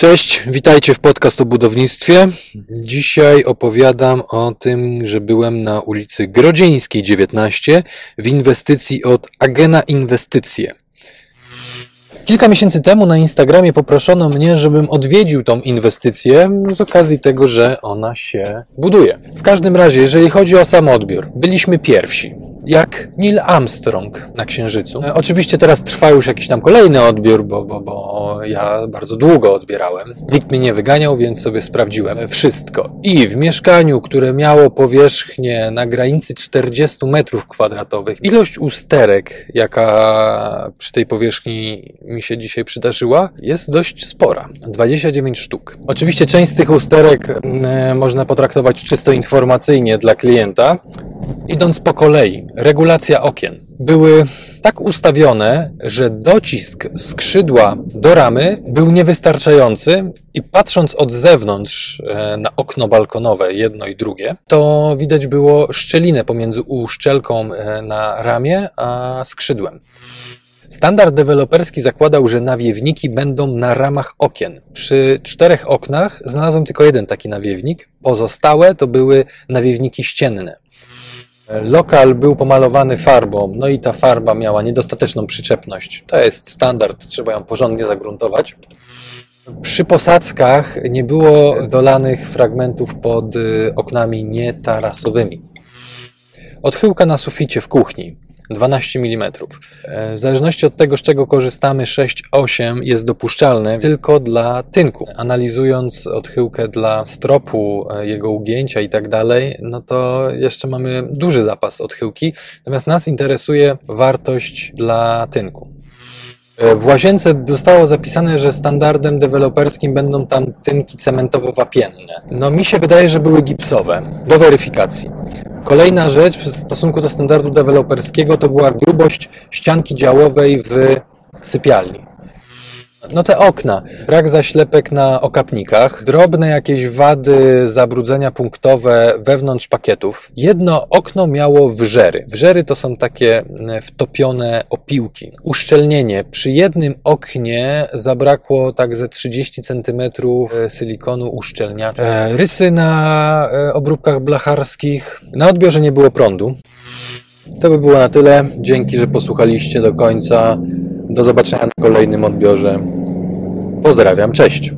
Cześć, witajcie w podcast o budownictwie. Dzisiaj opowiadam o tym, że byłem na ulicy Grodzieńskiej 19 w inwestycji od Agena Inwestycje. Kilka miesięcy temu na Instagramie poproszono mnie, żebym odwiedził tą inwestycję z okazji tego, że ona się buduje. W każdym razie, jeżeli chodzi o sam odbiór, byliśmy pierwsi jak Neil Armstrong na Księżycu. E, oczywiście teraz trwa już jakiś tam kolejny odbiór, bo, bo, bo ja bardzo długo odbierałem. Nikt mnie nie wyganiał, więc sobie sprawdziłem wszystko. I w mieszkaniu, które miało powierzchnię na granicy 40 metrów kwadratowych, ilość usterek, jaka przy tej powierzchni mi się dzisiaj przydarzyła, jest dość spora. 29 sztuk. Oczywiście część z tych usterek e, można potraktować czysto informacyjnie dla klienta, idąc po kolei regulacja okien były tak ustawione, że docisk skrzydła do ramy był niewystarczający i patrząc od zewnątrz e, na okno balkonowe, jedno i drugie, to widać było szczelinę pomiędzy uszczelką e, na ramię a skrzydłem. Standard deweloperski zakładał, że nawiewniki będą na ramach okien. Przy czterech oknach znalazłem tylko jeden taki nawiewnik, pozostałe to były nawiewniki ścienne. Lokal był pomalowany farbą, no i ta farba miała niedostateczną przyczepność. To jest standard, trzeba ją porządnie zagruntować. Przy posadzkach nie było dolanych fragmentów pod y, oknami nietarasowymi. Odchyłka na suficie w kuchni 12 mm. E, w zależności od tego, z czego korzystamy, 6-8 jest dopuszczalne tylko dla tynku. Analizując odchyłkę dla stropu, e, jego ugięcia i tak dalej, no to jeszcze mamy duży zapas odchyłki, natomiast nas interesuje wartość dla tynku. E, w łazience zostało zapisane, że standardem deweloperskim będą tam tynki cementowo-wapienne. No mi się wydaje, że były gipsowe, do weryfikacji. Kolejna rzecz w stosunku do standardu deweloperskiego to była grubość ścianki działowej w sypialni. No te okna, brak zaślepek na okapnikach, drobne jakieś wady, zabrudzenia punktowe wewnątrz pakietów. Jedno okno miało wrzery. Wrzery to są takie mm, wtopione opiłki. Uszczelnienie. Przy jednym oknie zabrakło tak ze 30 cm e, silikonu uszczelniacza. E, rysy na e, obróbkach blacharskich. Na odbiorze nie było prądu. To by było na tyle. Dzięki, że posłuchaliście do końca. Do zobaczenia na kolejnym odbiorze. Pozdrawiam, cześć.